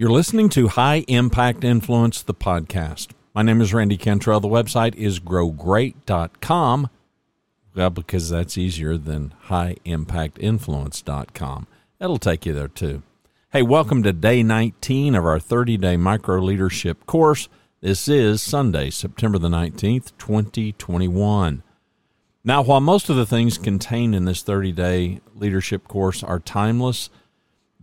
You're listening to High Impact Influence, the podcast. My name is Randy Cantrell. The website is growgreat.com. Well, because that's easier than highimpactinfluence.com. It'll take you there too. Hey, welcome to day 19 of our 30 day micro leadership course. This is Sunday, September the 19th, 2021. Now, while most of the things contained in this 30 day leadership course are timeless,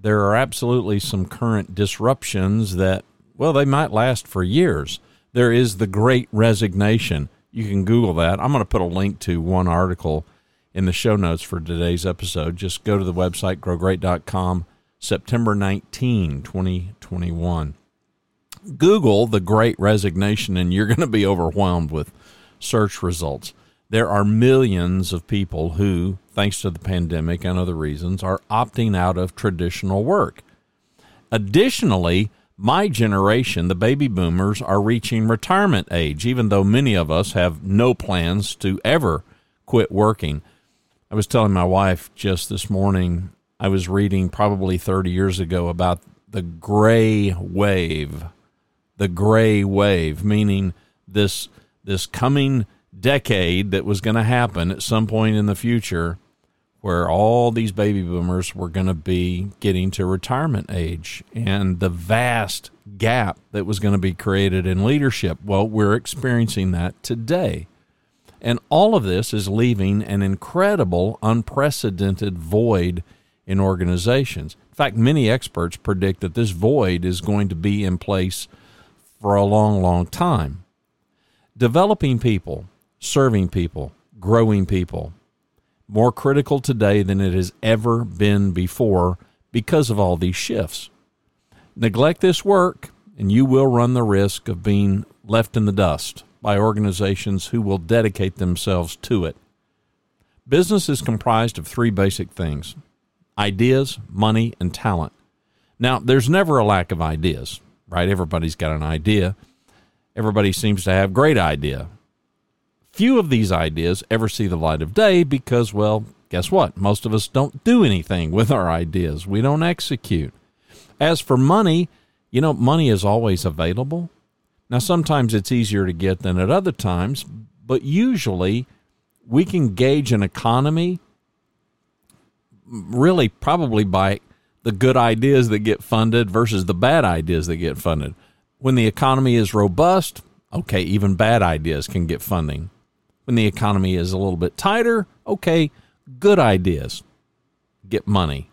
there are absolutely some current disruptions that, well, they might last for years. There is the great resignation. You can Google that. I'm going to put a link to one article in the show notes for today's episode. Just go to the website, growgreat.com, September 19, 2021. Google the great resignation, and you're going to be overwhelmed with search results. There are millions of people who, thanks to the pandemic and other reasons, are opting out of traditional work. Additionally, my generation, the baby boomers, are reaching retirement age, even though many of us have no plans to ever quit working. I was telling my wife just this morning, I was reading probably 30 years ago about the gray wave. The gray wave, meaning this this coming decade that was going to happen at some point in the future where all these baby boomers were going to be getting to retirement age and the vast gap that was going to be created in leadership. Well, we're experiencing that today. And all of this is leaving an incredible, unprecedented void in organizations. In fact, many experts predict that this void is going to be in place for a long, long time. Developing people serving people, growing people, more critical today than it has ever been before because of all these shifts. Neglect this work, and you will run the risk of being left in the dust by organizations who will dedicate themselves to it. Business is comprised of three basic things ideas, money, and talent. Now, there's never a lack of ideas, right? Everybody's got an idea. Everybody seems to have great idea. Few of these ideas ever see the light of day because, well, guess what? Most of us don't do anything with our ideas. We don't execute. As for money, you know, money is always available. Now, sometimes it's easier to get than at other times, but usually we can gauge an economy really probably by the good ideas that get funded versus the bad ideas that get funded. When the economy is robust, okay, even bad ideas can get funding. When the economy is a little bit tighter, okay, good ideas get money.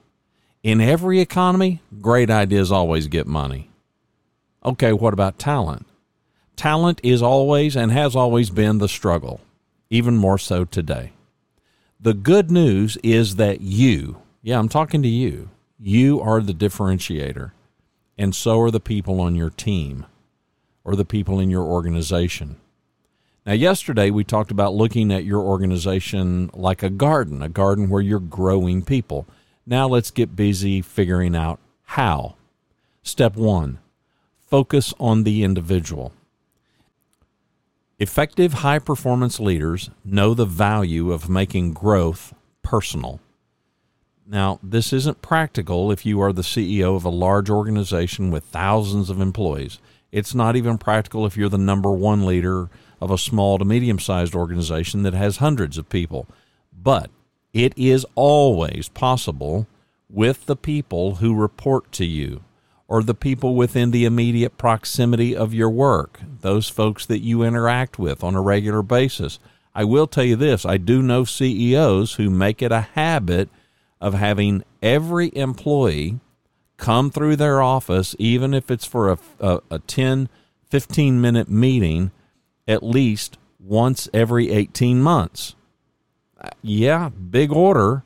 In every economy, great ideas always get money. Okay, what about talent? Talent is always and has always been the struggle, even more so today. The good news is that you, yeah, I'm talking to you, you are the differentiator, and so are the people on your team or the people in your organization. Now, yesterday we talked about looking at your organization like a garden, a garden where you're growing people. Now let's get busy figuring out how. Step one focus on the individual. Effective high performance leaders know the value of making growth personal. Now, this isn't practical if you are the CEO of a large organization with thousands of employees. It's not even practical if you're the number one leader of a small to medium sized organization that has hundreds of people. But it is always possible with the people who report to you or the people within the immediate proximity of your work, those folks that you interact with on a regular basis. I will tell you this I do know CEOs who make it a habit of having every employee come through their office, even if it's for a, a, a 10, 15 minute meeting at least once every 18 months. Yeah, big order.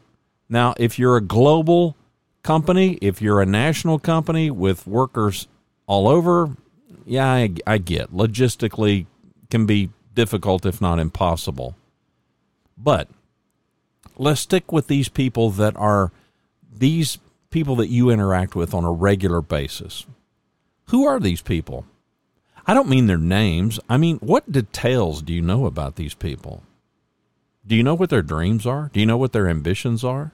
Now, if you're a global company, if you're a national company with workers all over, yeah, I, I get logistically can be difficult, if not impossible. But let's stick with these people that are these people that you interact with on a regular basis. Who are these people? I don't mean their names. I mean, what details do you know about these people? Do you know what their dreams are? Do you know what their ambitions are?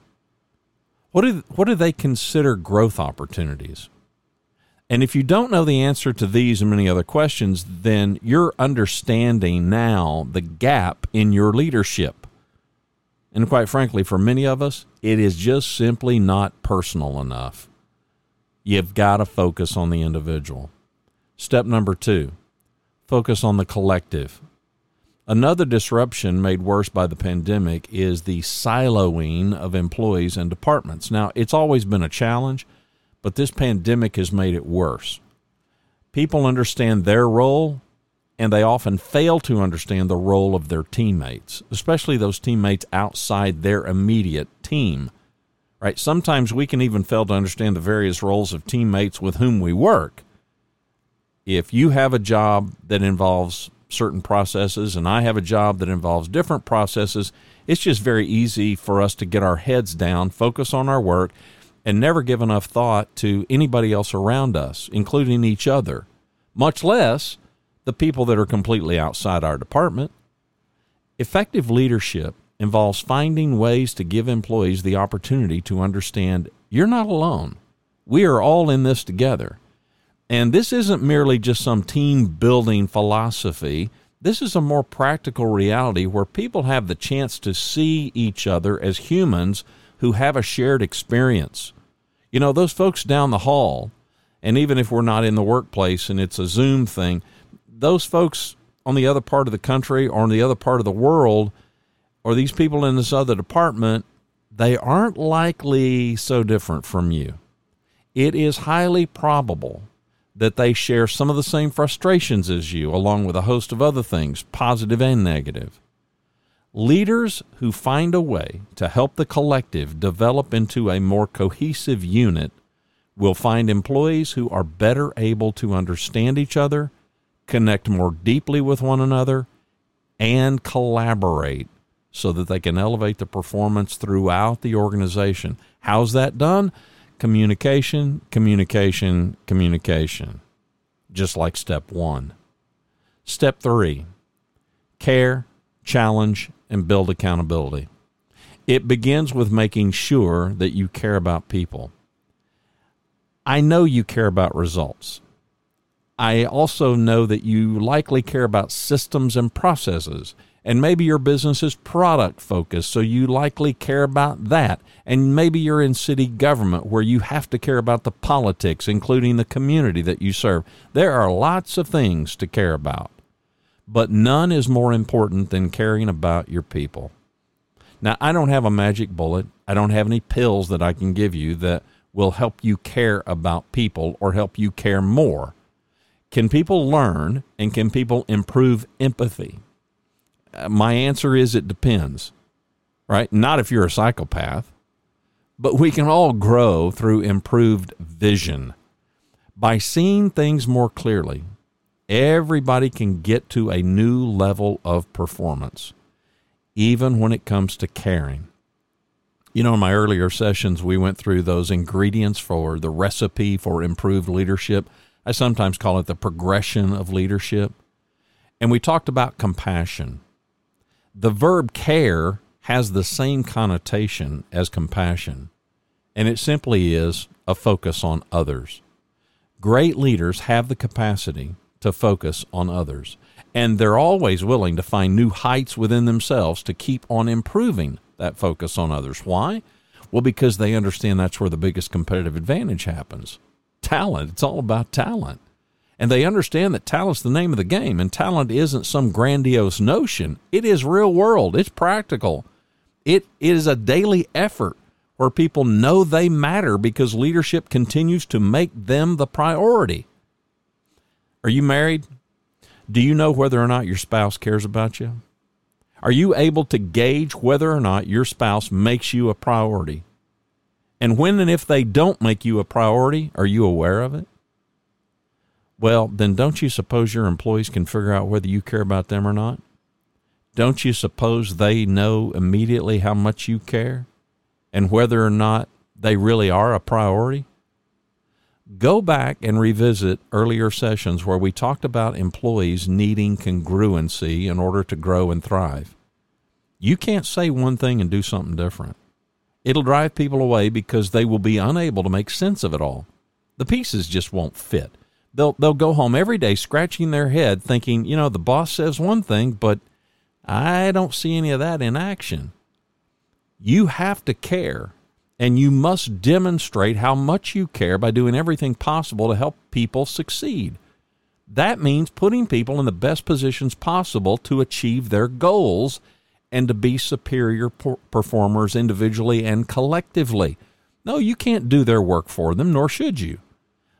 What do, what do they consider growth opportunities? And if you don't know the answer to these and many other questions, then you're understanding now the gap in your leadership. And quite frankly, for many of us, it is just simply not personal enough. You've got to focus on the individual. Step number two focus on the collective. Another disruption made worse by the pandemic is the siloing of employees and departments. Now, it's always been a challenge, but this pandemic has made it worse. People understand their role, and they often fail to understand the role of their teammates, especially those teammates outside their immediate team. Right? Sometimes we can even fail to understand the various roles of teammates with whom we work. If you have a job that involves certain processes and I have a job that involves different processes, it's just very easy for us to get our heads down, focus on our work, and never give enough thought to anybody else around us, including each other, much less the people that are completely outside our department. Effective leadership involves finding ways to give employees the opportunity to understand you're not alone. We are all in this together. And this isn't merely just some team building philosophy. This is a more practical reality where people have the chance to see each other as humans who have a shared experience. You know, those folks down the hall, and even if we're not in the workplace and it's a Zoom thing, those folks on the other part of the country or on the other part of the world, or these people in this other department, they aren't likely so different from you. It is highly probable that they share some of the same frustrations as you, along with a host of other things, positive and negative. Leaders who find a way to help the collective develop into a more cohesive unit will find employees who are better able to understand each other, connect more deeply with one another, and collaborate so that they can elevate the performance throughout the organization. How's that done? Communication, communication, communication, just like step one. Step three care, challenge, and build accountability. It begins with making sure that you care about people. I know you care about results. I also know that you likely care about systems and processes and maybe your business is product focused, so you likely care about that. And maybe you're in city government where you have to care about the politics, including the community that you serve. There are lots of things to care about, but none is more important than caring about your people. Now, I don't have a magic bullet, I don't have any pills that I can give you that will help you care about people or help you care more. Can people learn and can people improve empathy? My answer is it depends, right? Not if you're a psychopath, but we can all grow through improved vision. By seeing things more clearly, everybody can get to a new level of performance, even when it comes to caring. You know, in my earlier sessions, we went through those ingredients for the recipe for improved leadership. I sometimes call it the progression of leadership. And we talked about compassion the verb care has the same connotation as compassion, and it simply is a focus on others. Great leaders have the capacity to focus on others, and they're always willing to find new heights within themselves to keep on improving that focus on others. Why? Well, because they understand that's where the biggest competitive advantage happens. Talent, it's all about talent. And they understand that talent's the name of the game, and talent isn't some grandiose notion. It is real world, it's practical. It is a daily effort where people know they matter because leadership continues to make them the priority. Are you married? Do you know whether or not your spouse cares about you? Are you able to gauge whether or not your spouse makes you a priority? And when and if they don't make you a priority, are you aware of it? Well, then don't you suppose your employees can figure out whether you care about them or not? Don't you suppose they know immediately how much you care and whether or not they really are a priority? Go back and revisit earlier sessions where we talked about employees needing congruency in order to grow and thrive. You can't say one thing and do something different. It'll drive people away because they will be unable to make sense of it all. The pieces just won't fit. They'll they'll go home every day scratching their head thinking, you know, the boss says one thing, but I don't see any of that in action. You have to care and you must demonstrate how much you care by doing everything possible to help people succeed. That means putting people in the best positions possible to achieve their goals and to be superior performers individually and collectively. No, you can't do their work for them, nor should you.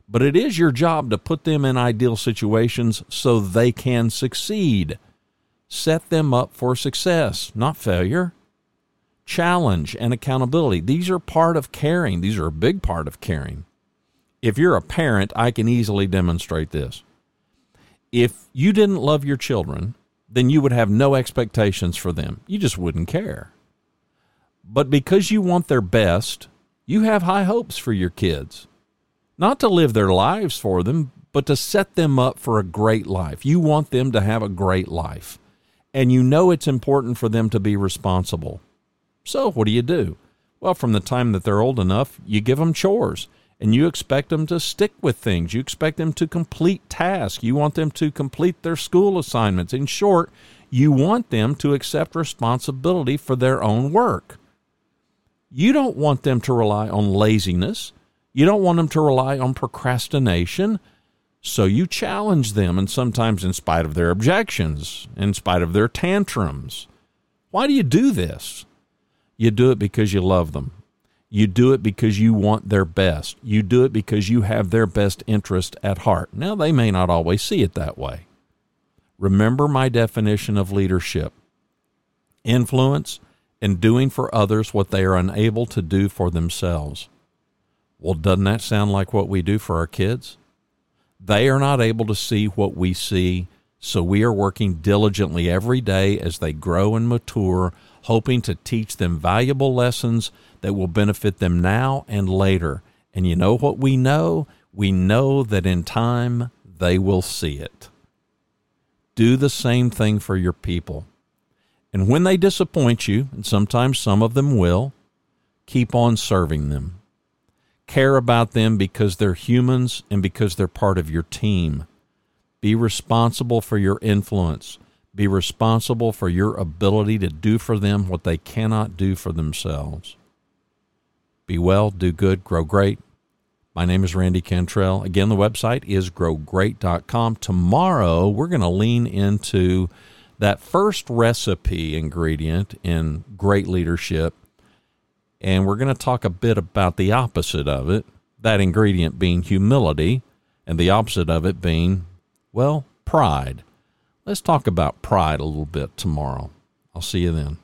But it is your job to put them in ideal situations so they can succeed. Set them up for success, not failure. Challenge and accountability. These are part of caring. These are a big part of caring. If you're a parent, I can easily demonstrate this. If you didn't love your children, then you would have no expectations for them. You just wouldn't care. But because you want their best, you have high hopes for your kids. Not to live their lives for them, but to set them up for a great life. You want them to have a great life. And you know it's important for them to be responsible. So, what do you do? Well, from the time that they're old enough, you give them chores and you expect them to stick with things. You expect them to complete tasks. You want them to complete their school assignments. In short, you want them to accept responsibility for their own work. You don't want them to rely on laziness. You don't want them to rely on procrastination. So you challenge them, and sometimes in spite of their objections, in spite of their tantrums. Why do you do this? You do it because you love them. You do it because you want their best. You do it because you have their best interest at heart. Now, they may not always see it that way. Remember my definition of leadership influence and doing for others what they are unable to do for themselves. Well, doesn't that sound like what we do for our kids? They are not able to see what we see, so we are working diligently every day as they grow and mature, hoping to teach them valuable lessons that will benefit them now and later. And you know what we know? We know that in time they will see it. Do the same thing for your people. And when they disappoint you, and sometimes some of them will, keep on serving them. Care about them because they're humans and because they're part of your team. Be responsible for your influence. Be responsible for your ability to do for them what they cannot do for themselves. Be well, do good, grow great. My name is Randy Cantrell. Again, the website is growgreat.com. Tomorrow, we're going to lean into that first recipe ingredient in great leadership, and we're going to talk a bit about the opposite of it, that ingredient being humility, and the opposite of it being, well, pride. Let's talk about pride a little bit tomorrow. I'll see you then.